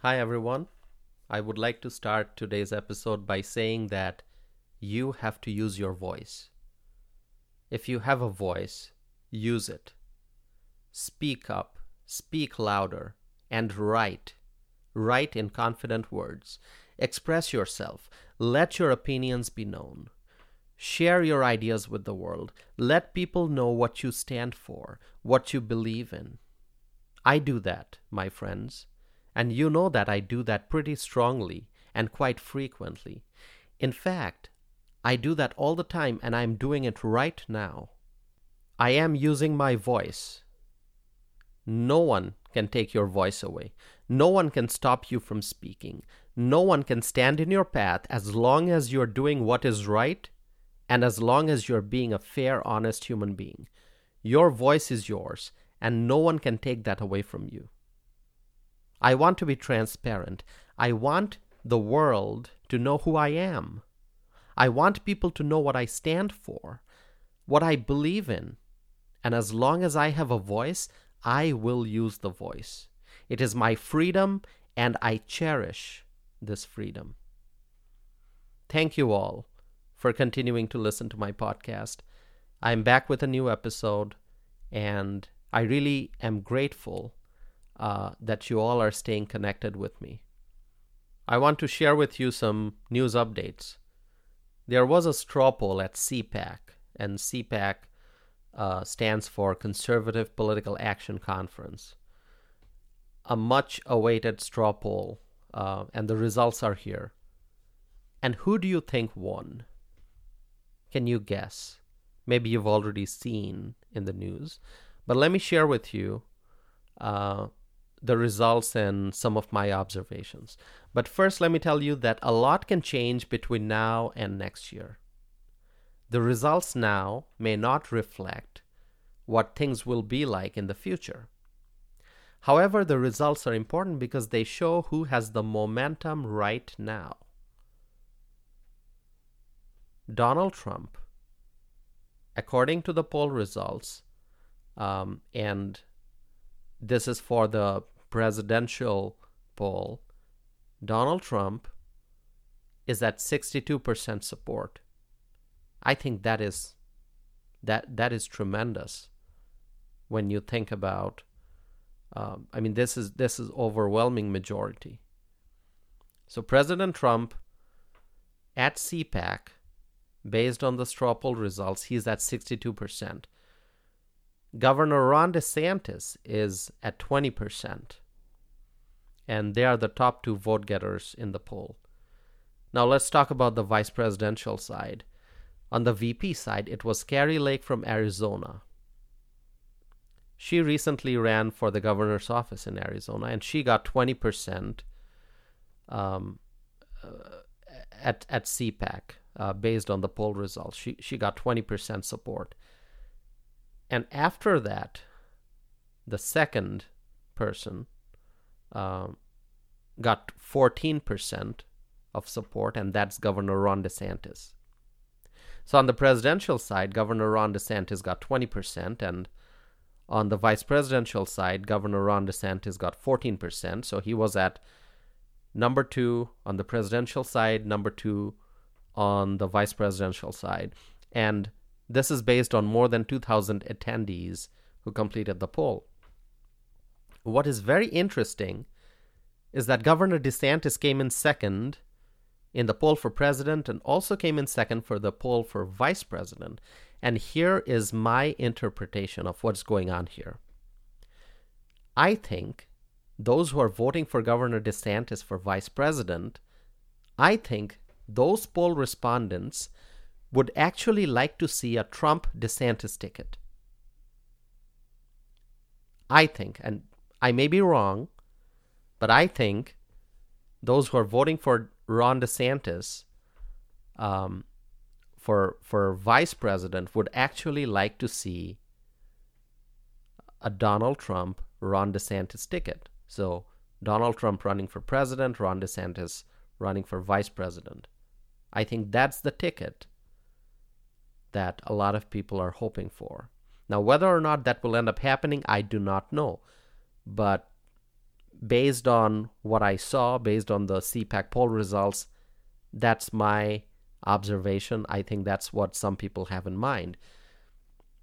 Hi, everyone. I would like to start today's episode by saying that you have to use your voice. If you have a voice, use it. Speak up, speak louder, and write. Write in confident words. Express yourself. Let your opinions be known. Share your ideas with the world. Let people know what you stand for, what you believe in. I do that, my friends, and you know that I do that pretty strongly and quite frequently. In fact, I do that all the time, and I'm doing it right now. I am using my voice. No one can take your voice away. No one can stop you from speaking. No one can stand in your path as long as you're doing what is right and as long as you're being a fair, honest human being. Your voice is yours, and no one can take that away from you. I want to be transparent. I want the world to know who I am. I want people to know what I stand for, what I believe in. And as long as I have a voice, I will use the voice. It is my freedom, and I cherish this freedom. Thank you all for continuing to listen to my podcast. I'm back with a new episode, and I really am grateful uh, that you all are staying connected with me. I want to share with you some news updates. There was a straw poll at CPAC, and CPAC uh, stands for Conservative Political Action Conference. A much awaited straw poll, uh, and the results are here. And who do you think won? Can you guess? Maybe you've already seen in the news, but let me share with you uh, the results and some of my observations. But first, let me tell you that a lot can change between now and next year. The results now may not reflect what things will be like in the future. However, the results are important because they show who has the momentum right now. Donald Trump, according to the poll results, um, and this is for the presidential poll, Donald Trump is at 62% support. I think that is that that is tremendous when you think about um, I mean this is this is overwhelming majority. So President Trump at CPAC based on the straw poll results, he's at 62%. Governor Ron DeSantis is at 20%. And they are the top two vote getters in the poll. Now let's talk about the vice presidential side. On the VP side, it was Kari Lake from Arizona. She recently ran for the governor's office in Arizona, and she got 20% um, uh, at, at CPAC uh, based on the poll results. She, she got 20% support. And after that, the second person um, got 14% of support, and that's Governor Ron DeSantis. So on the presidential side, Governor Ron DeSantis got 20%, and on the vice presidential side, Governor Ron DeSantis got 14%. So he was at number two on the presidential side, number two on the vice presidential side. And this is based on more than 2,000 attendees who completed the poll. What is very interesting is that Governor DeSantis came in second in the poll for president and also came in second for the poll for vice president. And here is my interpretation of what's going on here. I think those who are voting for Governor DeSantis for vice president, I think those poll respondents would actually like to see a Trump DeSantis ticket. I think, and I may be wrong, but I think those who are voting for Ron DeSantis um, for for vice president would actually like to see a Donald Trump Ron DeSantis ticket. So Donald Trump running for president, Ron DeSantis running for vice president. I think that's the ticket that a lot of people are hoping for. Now, whether or not that will end up happening, I do not know. But based on what I saw, based on the CPAC poll results, that's my observation. I think that's what some people have in mind.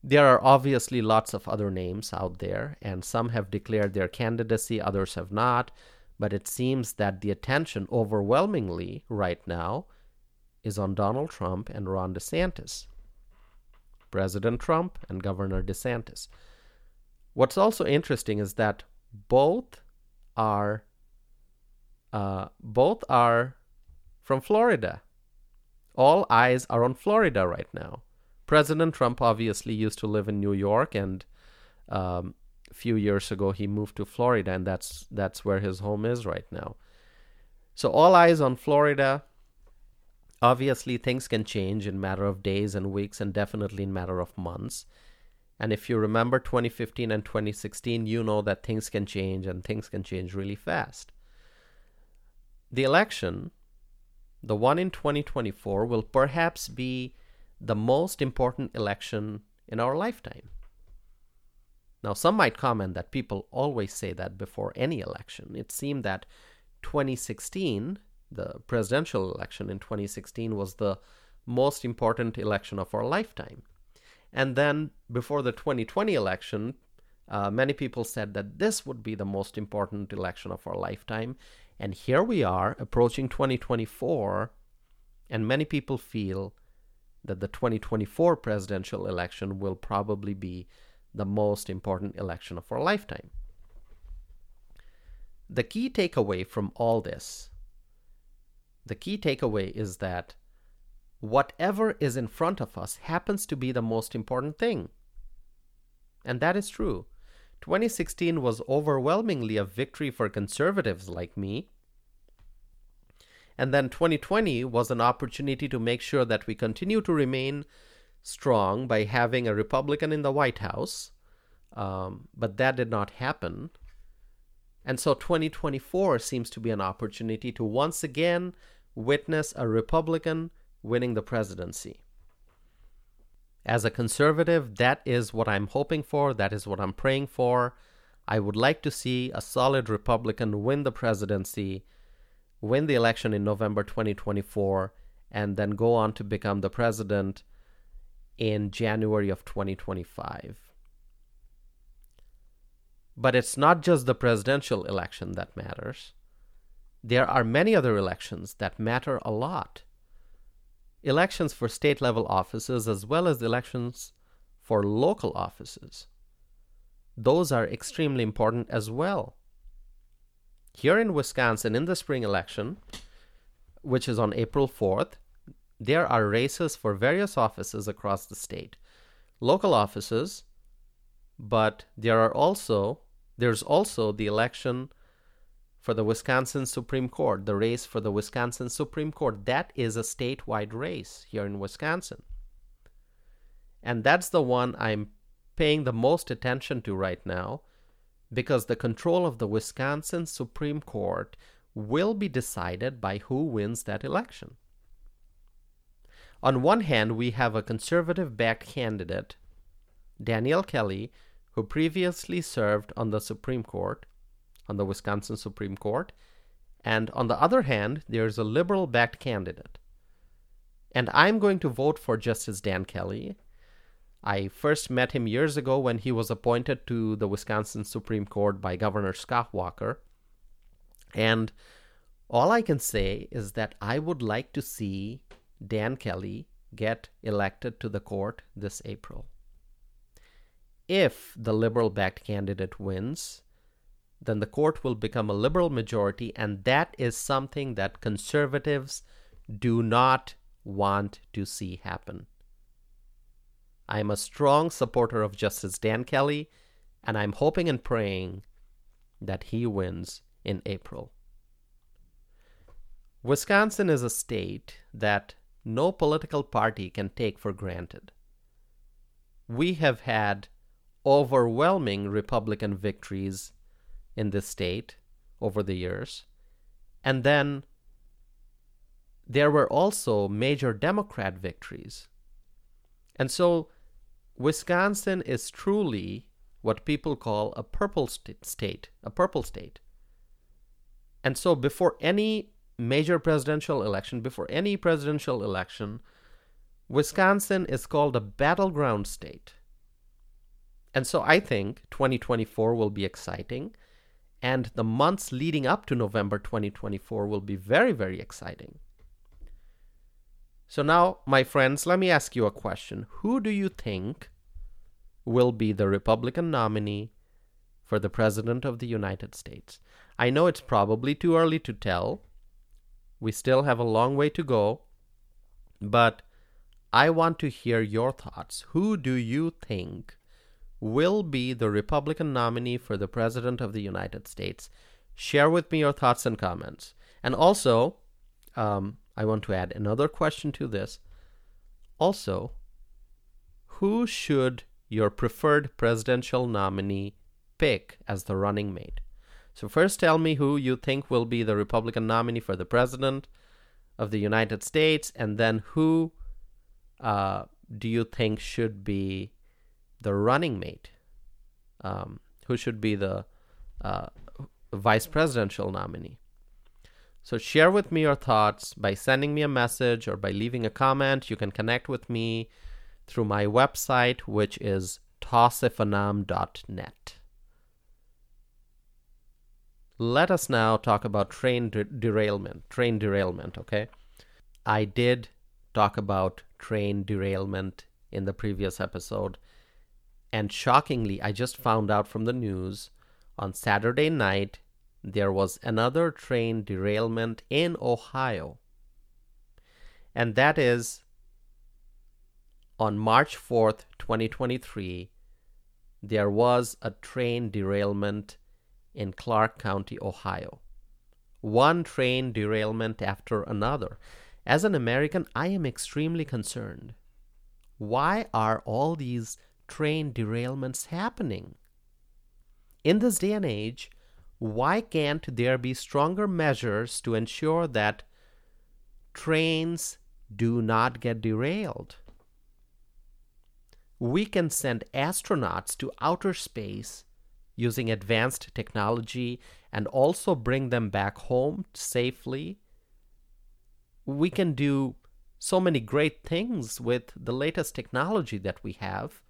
There are obviously lots of other names out there, and some have declared their candidacy, others have not. But it seems that the attention overwhelmingly right now is on Donald Trump and Ron DeSantis. President Trump and Governor DeSantis. What's also interesting is that both are uh, both are from Florida. All eyes are on Florida right now. President Trump obviously used to live in New York, and um, a few years ago he moved to Florida, and that's that's where his home is right now. So all eyes on Florida. Obviously, things can change in matter of days and weeks, and definitely in matter of months. And if you remember 2015 and 2016, you know that things can change and things can change really fast. The election, the one in 2024, will perhaps be the most important election in our lifetime. Now, some might comment that people always say that before any election. It seemed that 2016, the presidential election in 2016, was the most important election of our lifetime. And then before the 2020 election, uh, many people said that this would be the most important election of our lifetime. And here we are approaching 2024, and many people feel that the 2024 presidential election will probably be the most important election of our lifetime. The key takeaway from all this, the key takeaway is that whatever is in front of us happens to be the most important thing. And that is true. 2016 was overwhelmingly a victory for conservatives like me and then 2020 was an opportunity to make sure that we continue to remain strong by having a Republican in the White House. Um, but that did not happen. And so 2024 seems to be an opportunity to once again witness a Republican winning the presidency. As a conservative, that is what I'm hoping for, that is what I'm praying for. I would like to see a solid Republican win the presidency win the election in November 2024, and then go on to become the president in January of 2025. But it's not just the presidential election that matters. There are many other elections that matter a lot. Elections for state level offices, as well as elections for local offices. Those are extremely important as well. Here in Wisconsin, in the spring election, which is on April 4th, there are races for various offices across the state. Local offices, but there are also there's also the election for the Wisconsin Supreme Court, the race for the Wisconsin Supreme Court. That is a statewide race here in Wisconsin. And that's the one I'm paying the most attention to right now because the control of the Wisconsin Supreme Court will be decided by who wins that election. On one hand, we have a conservative backed candidate, Daniel Kelly, who previously served on the Supreme Court, on the Wisconsin Supreme Court, and on the other hand, there's a liberal backed candidate. And I'm going to vote for Justice Dan Kelly I first met him years ago when he was appointed to the Wisconsin Supreme Court by Governor Scott Walker. And all I can say is that I would like to see Dan Kelly get elected to the court this April. If the liberal backed candidate wins, then the court will become a liberal majority, and that is something that conservatives do not want to see happen. I am a strong supporter of Justice Dan Kelly, and I'm hoping and praying that he wins in April. Wisconsin is a state that no political party can take for granted. We have had overwhelming Republican victories in this state over the years, and then there were also major Democrat victories. And so Wisconsin is truly what people call a purple st- state, a purple state. And so, before any major presidential election, before any presidential election, Wisconsin is called a battleground state. And so I think 2024 will be exciting. And the months leading up to November 2024 will be very, very exciting. So now, my friends, let me ask you a question. Who do you think will be the Republican nominee for the President of the United States? I know it's probably too early to tell. We still have a long way to go. But I want to hear your thoughts. Who do you think will be the Republican nominee for the President of the United States? Share with me your thoughts and comments. And also, um, I want to add another question to this. Also, who should your preferred presidential nominee pick as the running mate? So, first tell me who you think will be the Republican nominee for the president of the United States, and then who uh, do you think should be the running mate? Um, who should be the uh, vice presidential nominee? So share with me your thoughts by sending me a message or by leaving a comment. You can connect with me through my website, which is tausifanam.net. Let us now talk about train de- derailment. Train derailment, okay? I did talk about train derailment in the previous episode. And shockingly, I just found out from the news on Saturday night there was another train derailment in Ohio. And that is on March 4th, 2023, there was a train derailment in Clark County, Ohio. One train derailment after another. As an American, I am extremely concerned. Why are all these train derailments happening? In this day and age, why can't there be stronger measures to ensure that trains do not get derailed? We can send astronauts to outer space using advanced technology and also bring them back home safely. We can do so many great things with the latest technology that we have.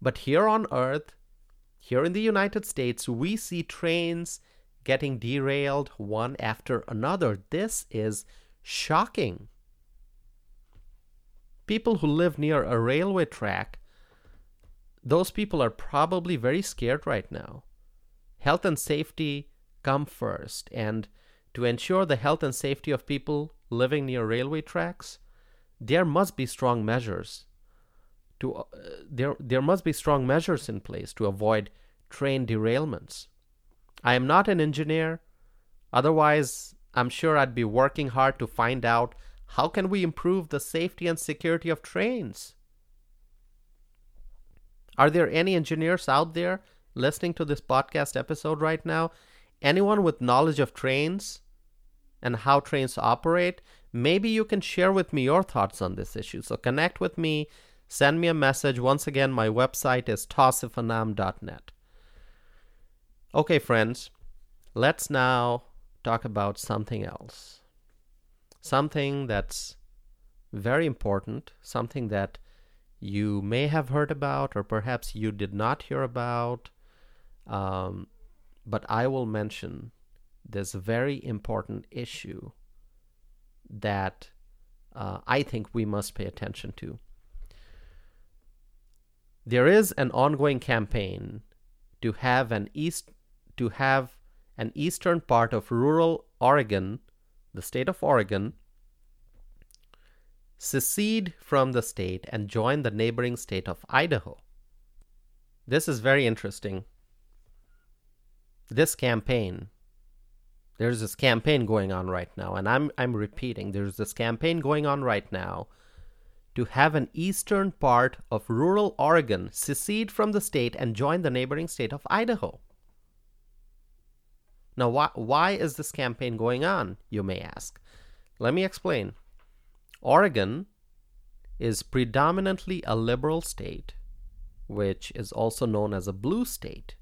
But here on Earth, here in the United States, we see trains getting derailed one after another. This is shocking. People who live near a railway track, those people are probably very scared right now. Health and safety come first, and to ensure the health and safety of people living near railway tracks, there must be strong measures to uh, there there must be strong measures in place to avoid train derailments. I am not an engineer, otherwise I'm sure I'd be working hard to find out how can we improve the safety and security of trains. Are there any engineers out there listening to this podcast episode right now? Anyone with knowledge of trains and how trains operate? Maybe you can share with me your thoughts on this issue. So connect with me send me a message. Once again, my website is tausifanam.net. Okay, friends, let's now talk about something else. Something that's very important, something that you may have heard about, or perhaps you did not hear about. Um, but I will mention this very important issue that uh, I think we must pay attention to there is an ongoing campaign to have an east to have an eastern part of rural Oregon, the state of Oregon, secede from the state and join the neighboring state of Idaho. This is very interesting. This campaign, there's this campaign going on right now, and I'm I'm repeating, there's this campaign going on right now to have an eastern part of rural Oregon secede from the state and join the neighboring state of Idaho. Now, why, why is this campaign going on, you may ask? Let me explain. Oregon is predominantly a liberal state, which is also known as a blue state.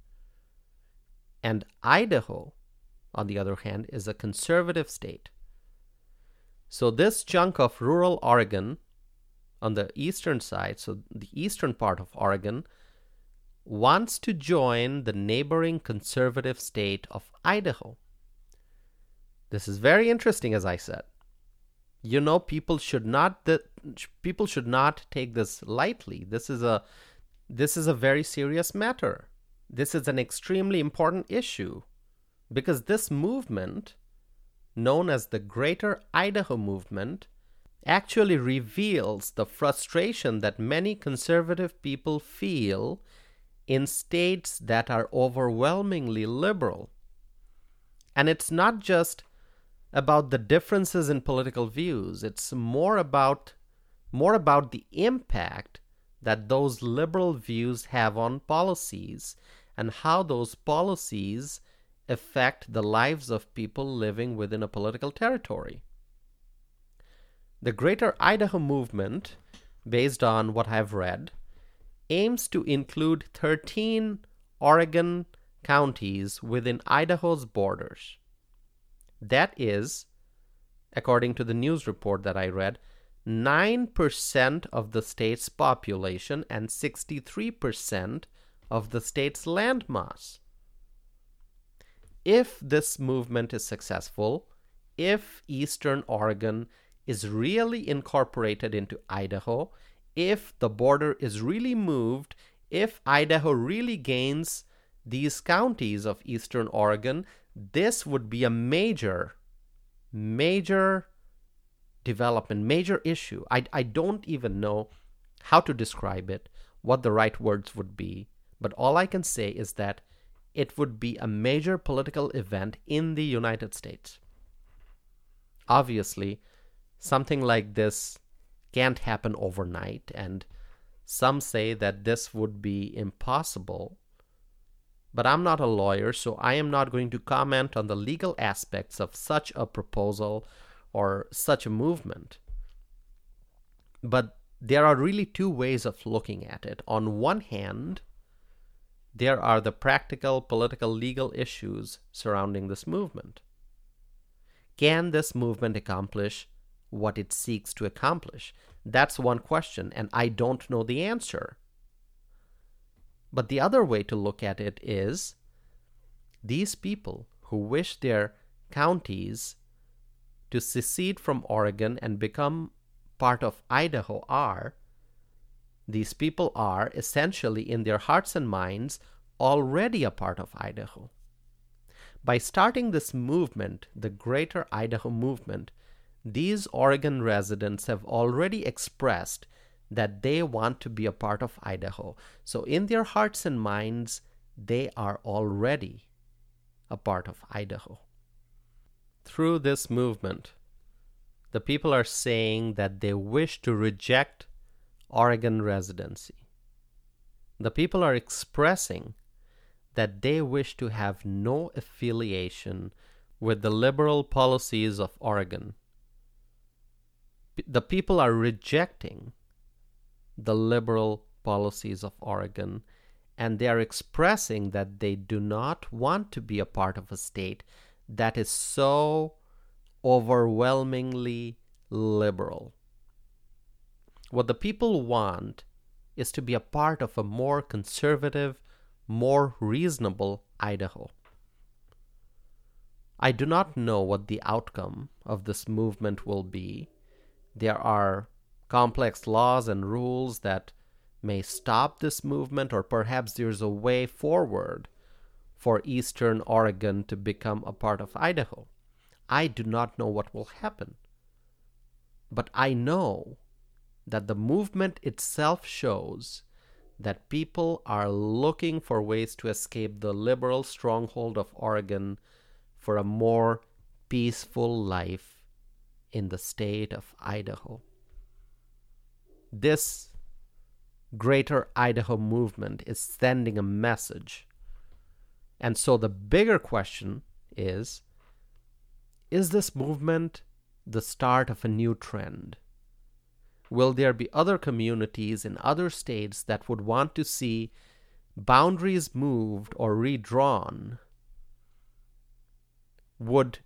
And Idaho, on the other hand, is a conservative state. So, this chunk of rural Oregon on the eastern side, so the eastern part of Oregon, wants to join the neighboring conservative state of Idaho. This is very interesting, as I said. You know, people should not the people should not take this lightly. This is a this is a very serious matter. This is an extremely important issue because this movement, known as the Greater Idaho Movement, actually reveals the frustration that many conservative people feel in states that are overwhelmingly liberal. And it's not just about the differences in political views, it's more about more about the impact that those liberal views have on policies and how those policies affect the lives of people living within a political territory. The Greater Idaho Movement, based on what I've read, aims to include 13 Oregon counties within Idaho's borders. That is, according to the news report that I read, 9% of the state's population and 63% of the state's landmass. If this movement is successful, if Eastern Oregon is really incorporated into Idaho, if the border is really moved, if Idaho really gains these counties of Eastern Oregon, this would be a major, major development, major issue. I, I don't even know how to describe it, what the right words would be, but all I can say is that it would be a major political event in the United States. Obviously, something like this can't happen overnight, and some say that this would be impossible. But I'm not a lawyer, so I am not going to comment on the legal aspects of such a proposal or such a movement. But there are really two ways of looking at it. On one hand, there are the practical, political, legal issues surrounding this movement. Can this movement accomplish what it seeks to accomplish? That's one question, and I don't know the answer. But the other way to look at it is these people who wish their counties to secede from Oregon and become part of Idaho are, these people are essentially in their hearts and minds already a part of Idaho. By starting this movement, the Greater Idaho Movement, these Oregon residents have already expressed that they want to be a part of Idaho. So, in their hearts and minds, they are already a part of Idaho. Through this movement, the people are saying that they wish to reject Oregon residency. The people are expressing that they wish to have no affiliation with the liberal policies of Oregon. The people are rejecting the liberal policies of Oregon and they are expressing that they do not want to be a part of a state that is so overwhelmingly liberal. What the people want is to be a part of a more conservative more reasonable Idaho. I do not know what the outcome of this movement will be. There are complex laws and rules that may stop this movement, or perhaps there's a way forward for Eastern Oregon to become a part of Idaho. I do not know what will happen. But I know that the movement itself shows that people are looking for ways to escape the liberal stronghold of Oregon for a more peaceful life in the state of Idaho. This greater Idaho movement is sending a message. And so the bigger question is is this movement the start of a new trend? will there be other communities in other states that would want to see boundaries moved or redrawn would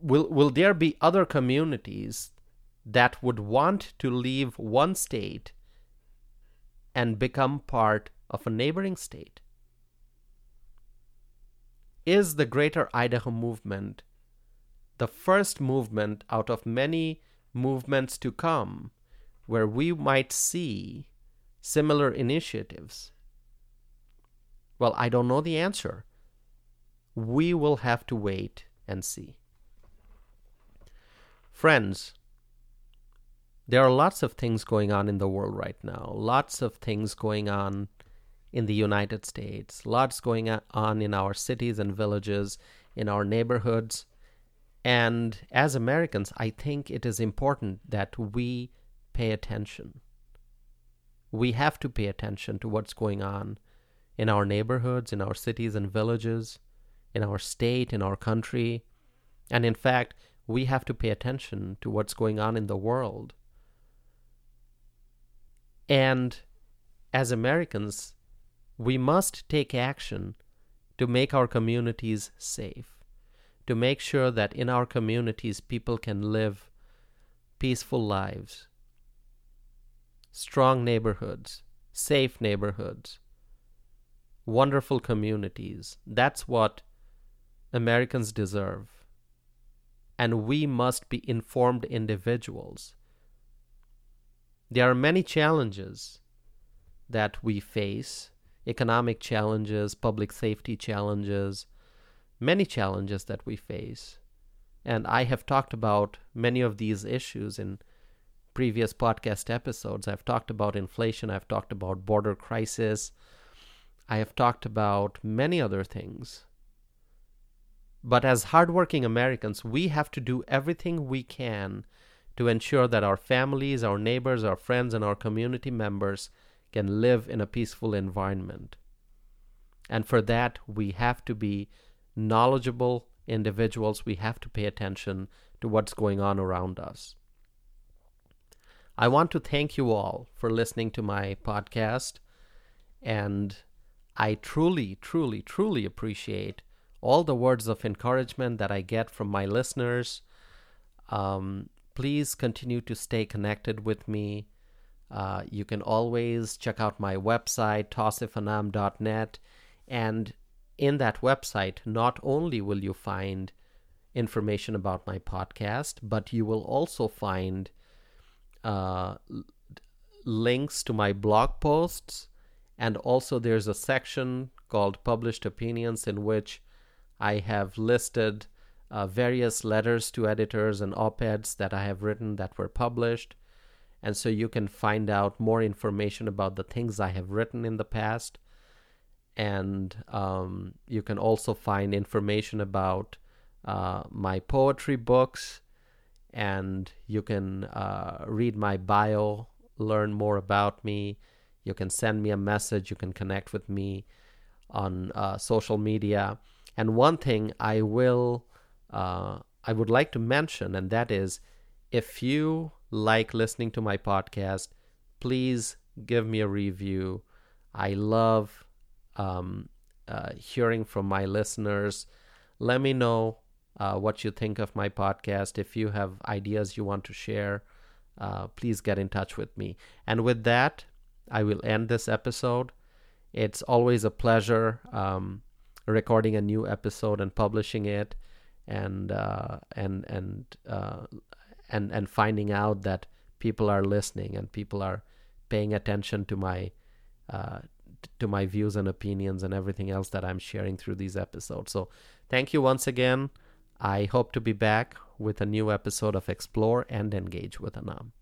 will will there be other communities that would want to leave one state and become part of a neighboring state? Is the Greater Idaho Movement the first movement out of many movements to come where we might see similar initiatives? Well, I don't know the answer. We will have to wait and see. Friends, there are lots of things going on in the world right now, lots of things going on in the United States, lots going on in our cities and villages, in our neighborhoods. And as Americans, I think it is important that we pay attention. We have to pay attention to what's going on in our neighborhoods, in our cities and villages, in our state, in our country. And in fact, we have to pay attention to what's going on in the world. And as Americans, we must take action to make our communities safe, to make sure that in our communities people can live peaceful lives, strong neighborhoods, safe neighborhoods, wonderful communities. That's what Americans deserve. And we must be informed individuals. There are many challenges that we face economic challenges, public safety challenges, many challenges that we face. And I have talked about many of these issues in previous podcast episodes. I've talked about inflation, I've talked about border crisis, I have talked about many other things. But as hardworking Americans, we have to do everything we can to ensure that our families, our neighbors, our friends, and our community members can live in a peaceful environment. And for that, we have to be knowledgeable individuals. We have to pay attention to what's going on around us. I want to thank you all for listening to my podcast. And I truly, truly, truly appreciate all the words of encouragement that I get from my listeners. Um, please continue to stay connected with me. Uh, you can always check out my website, tausifanam.net. And in that website, not only will you find information about my podcast, but you will also find uh, links to my blog posts. And also, there's a section called Published Opinions in which I have listed uh, various letters to editors and op eds that I have written that were published and so you can find out more information about the things I have written in the past. And um, you can also find information about uh, my poetry books, and you can uh, read my bio, learn more about me. You can send me a message, you can connect with me on uh, social media. And one thing I will, uh, I would like to mention, and that is if you like listening to my podcast, please give me a review. I love um, uh, hearing from my listeners. Let me know uh, what you think of my podcast. If you have ideas you want to share, uh, please get in touch with me. And with that, I will end this episode. It's always a pleasure um, recording a new episode and publishing it, and uh, and and uh, and and finding out that people are listening and people are paying attention to my uh, to my views and opinions and everything else that I'm sharing through these episodes. So thank you once again. I hope to be back with a new episode of Explore and Engage with Anam.